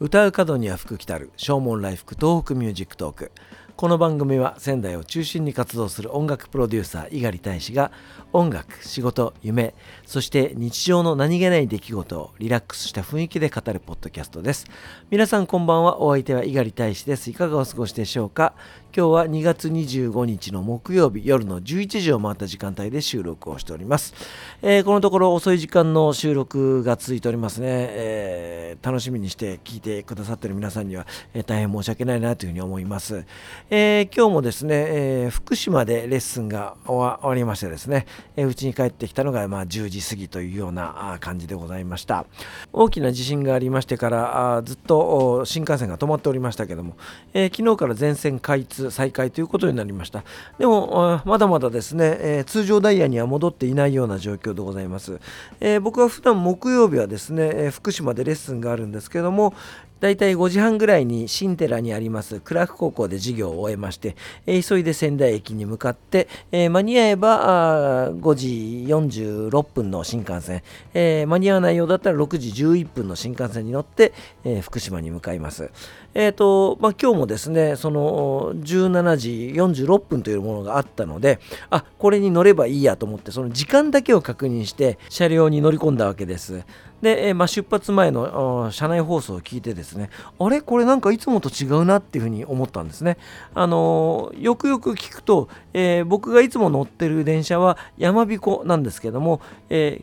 歌う門には福来たる唱門来福 TOHOKU MUSIC TALK。この番組は仙台を中心に活動する音楽プロデューサー猪狩大使が音楽仕事夢そして日常の何気ない出来事をリラックスした雰囲気で語るポッドキャストです。皆さんこんばんは。お相手は猪狩大使ですいかがお過ごしでしょうか今日は2月25日の木曜日夜の11時を回った時間帯で収録をしております、えー、このところ遅い時間の収録が続いておりますね、えー、楽しみにして聞いてくださっている皆さんには、大変申し訳ないなというふうに思います、え今日もですね、え福島でレッスンが終わりましてですねうち、ー、に帰ってきたのがまあ10時過ぎというような感じでございました。大きな地震がありましてからあずっと新幹線が止まっておりましたけども、え昨日から全線開通再開ということになりました。でもまだまだですね、えー、通常ダイヤには戻っていないような状況でございます、えー、僕は普段木曜日はですね、え福島でレッスンがあるんですけども大体5時半ぐらいに新寺にありますクラーク高校で授業を終えまして、えー、急いで仙台駅に向かって、えー、間に合えば5時46分の新幹線、えー、間に合わないようだったら6時11分の新幹線に乗って、え福島に向かいます。えーとまあ、今日もですねその17時46分というものがあったのであこれに乗ればいいやと思ってその時間だけを確認して車両に乗り込んだわけです。で、まあ、出発前の車内放送を聞いてですねあれ？これなんかいつもと違うなっていうふうに思ったんですね。あのー、よくよく聞くと、えー、僕がいつも乗ってる電車は山彦なんですけども、え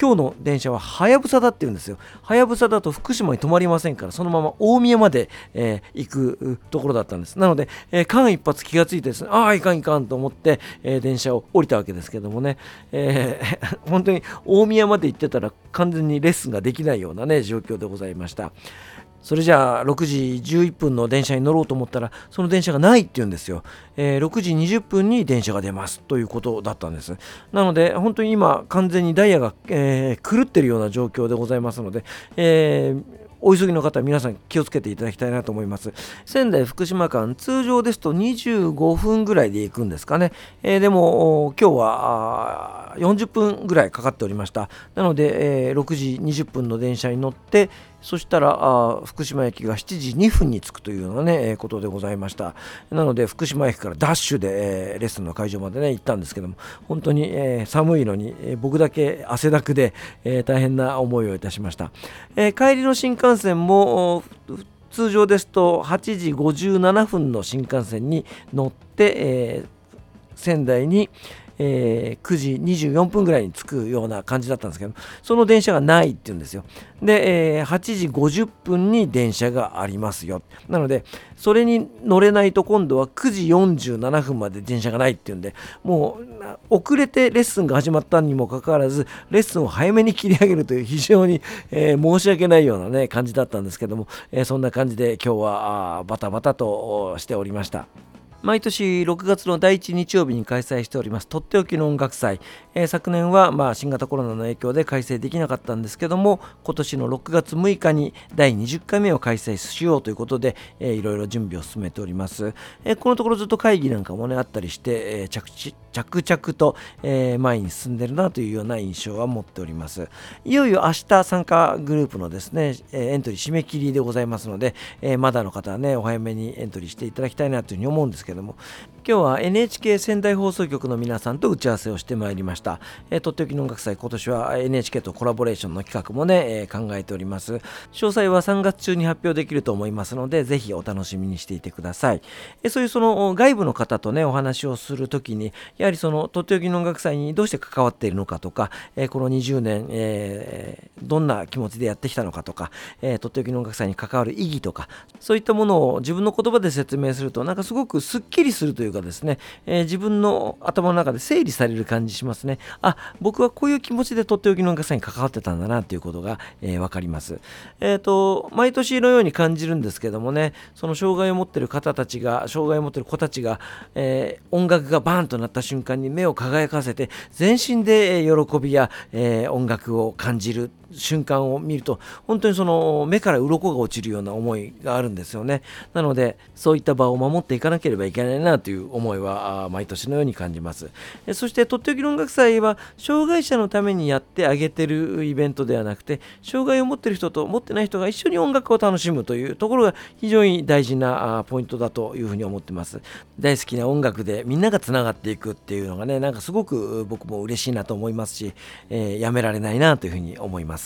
今日の電車ははやぶさだって言うんですよ。はやぶさだと福島に止まりませんから、そのまま大宮まで、えー、行くところだったんです。なので、えー、間一髪気がついてですね、ああ、いかんいかんと思って、えー、電車を降りたわけですけどもね、えー、本当に大宮まで行ってたら完全にレッスンができないようなね、状況でございました。それじゃあ6時11分の電車に乗ろうと思ったらその電車がないって言うんですよ、えー、6時20分に電車が出ますということだったんですなので本当に今完全にダイヤが、えー、狂ってるような状況でございますので、えーお急ぎの方皆さん気をつけていただきたいなと思います。仙台福島間、通常ですと25分ぐらいで行くんですかね。えー、でも今日は40分ぐらいかかっておりました。なので、えー、6時20分の電車に乗って、そしたらあ福島駅が7時2分に着くというようなね、えー、ことでございました。なので福島駅からダッシュで、えー、レッスンの会場までね行ったんですけども本当に、えー、寒いのに、えー、僕だけ汗だくで、えー、大変な思いをいたしました。えー、帰りの新幹線も通常ですと8時57分の新幹線に乗って、えー、仙台に、えー、9時24分ぐらいに着くような感じだったんですけどその電車がないっていうんですよで、えー、8時50分に電車がありますよなのでそれに乗れないと今度は9時47分まで電車がないっていうんでもう遅れてレッスンが始まったにもかかわらずレッスンを早めに切り上げるという非常に、えー、申し訳ないようなね感じだったんですけども、えー、そんな感じで今日はバタバタとしておりました。毎年6月の第1日曜日に開催しております。とっておきの音楽祭、えー、昨年はまあ新型コロナの影響で開催できなかったんですけども今年の6月6日に第20回目を開催しようということで、えー、いろいろ準備を進めております、えー、このところずっと会議なんかもねあったりして、えー、着着々と、えー、前に進んでるなというような印象は持っております。いよいよ明日参加グループのですね、えエントリー締め切りでございますので、えまだの方はねお早めにエントリーしていただきたいなというふうに思うんですけども今日は NHK 仙台放送局の皆さんと打ち合わせをしてまいりました、えー、とっておきの音楽祭今年は NHK とコラボレーションの企画もね、えー、考えております。詳細は3月中に発表できると思いますのでぜひお楽しみにしていてください、えー、そういうその外部の方とねお話をするときにやはりそのとっておきの音楽祭にどうして関わっているのかとか、えー、この20年、えー、どんな気持ちでやってきたのかとか、えー、とっておきの音楽祭に関わる意義とかそういったものを自分の言葉で説明するとなんかすごくすっきりするというかですね、えー、自分の頭の中で整理される感じしますね。あ、僕はこういう気持ちでとっておきの音楽祭に関わってたんだなということが、えー、分かります。えっ、ー、と、毎年のように感じるんですけどもね、その障害を持ってる方たちが、障害を持ってる子たちが、えー、音楽がバーンとなった瞬間に目を輝かせて、全身で喜びや、え、音楽を感じる瞬間を見ると本当にその目から鱗が落ちるような思いがあるんですよね。なのでそういった場を守っていかなければいけないなという思いは毎年のように感じます。そしてとっておきの音楽祭は障害者のためにやってあげてるイベントではなくて障害を持ってる人と持ってない人が一緒に音楽を楽しむというところが非常に大事なポイントだというふうに思ってます。大好きな音楽でみんながつながっていくっていうのがねなんかすごく僕も嬉しいなと思いますし、えー、やめられないなというふうに思います。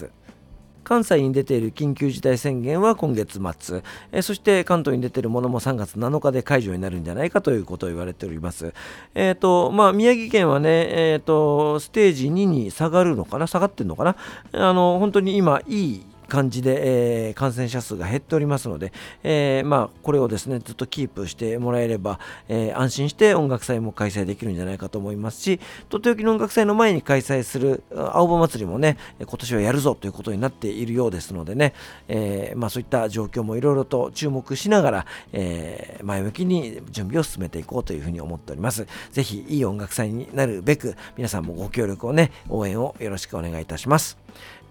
関西に出ている緊急事態宣言は今月末、えそして関東に出ているものも3月7日で解除になるんじゃないかということを言われております。えっ、ー、と、まあ、宮城県はね、えっ、ー、と、ステージ2に下がるのかな？下がってるのかな？あの、本当に今、いい感じで、えー、感染者数が減っておりますので、えー、まあ、これをですねずっとキープしてもらえれば、えー、安心して音楽祭も開催できるんじゃないかと思いますしとっておきの音楽祭の前に開催する青葉祭りもね今年はやるぞということになっているようですのでね、えまあ、そういった状況もいろいろと注目しながら、え前向きに準備を進めていこうというふうに思っております。ぜひいい音楽祭になるべく皆さんもご協力をね応援をよろしくお願いいたします。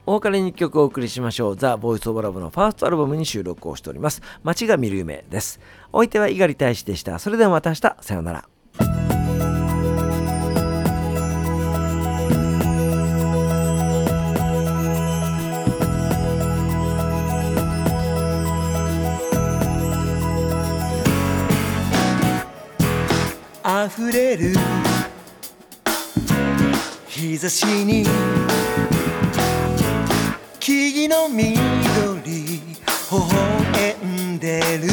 お別れに1曲お送りしましょう。ザ・ボイス・オブ・ラブのファーストアルバムに収録をしております。街が見る夢です。お相手は猪狩大使でした。それではまた明日。さようなら。溢れる日差しに緑微笑んでる。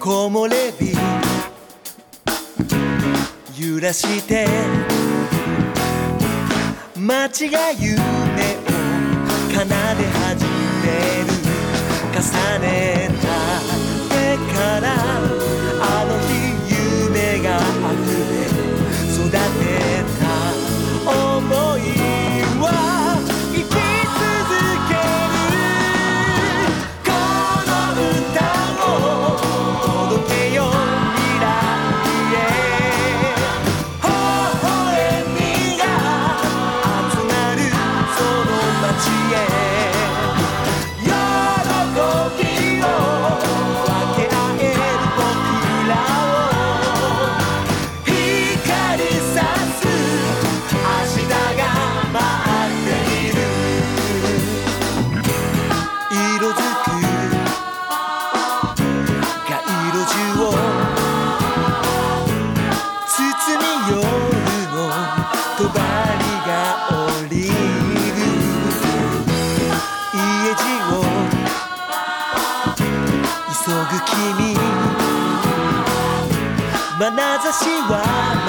木漏れ日。揺らして。街が夢を奏で始める。重ねる。眼差しは夏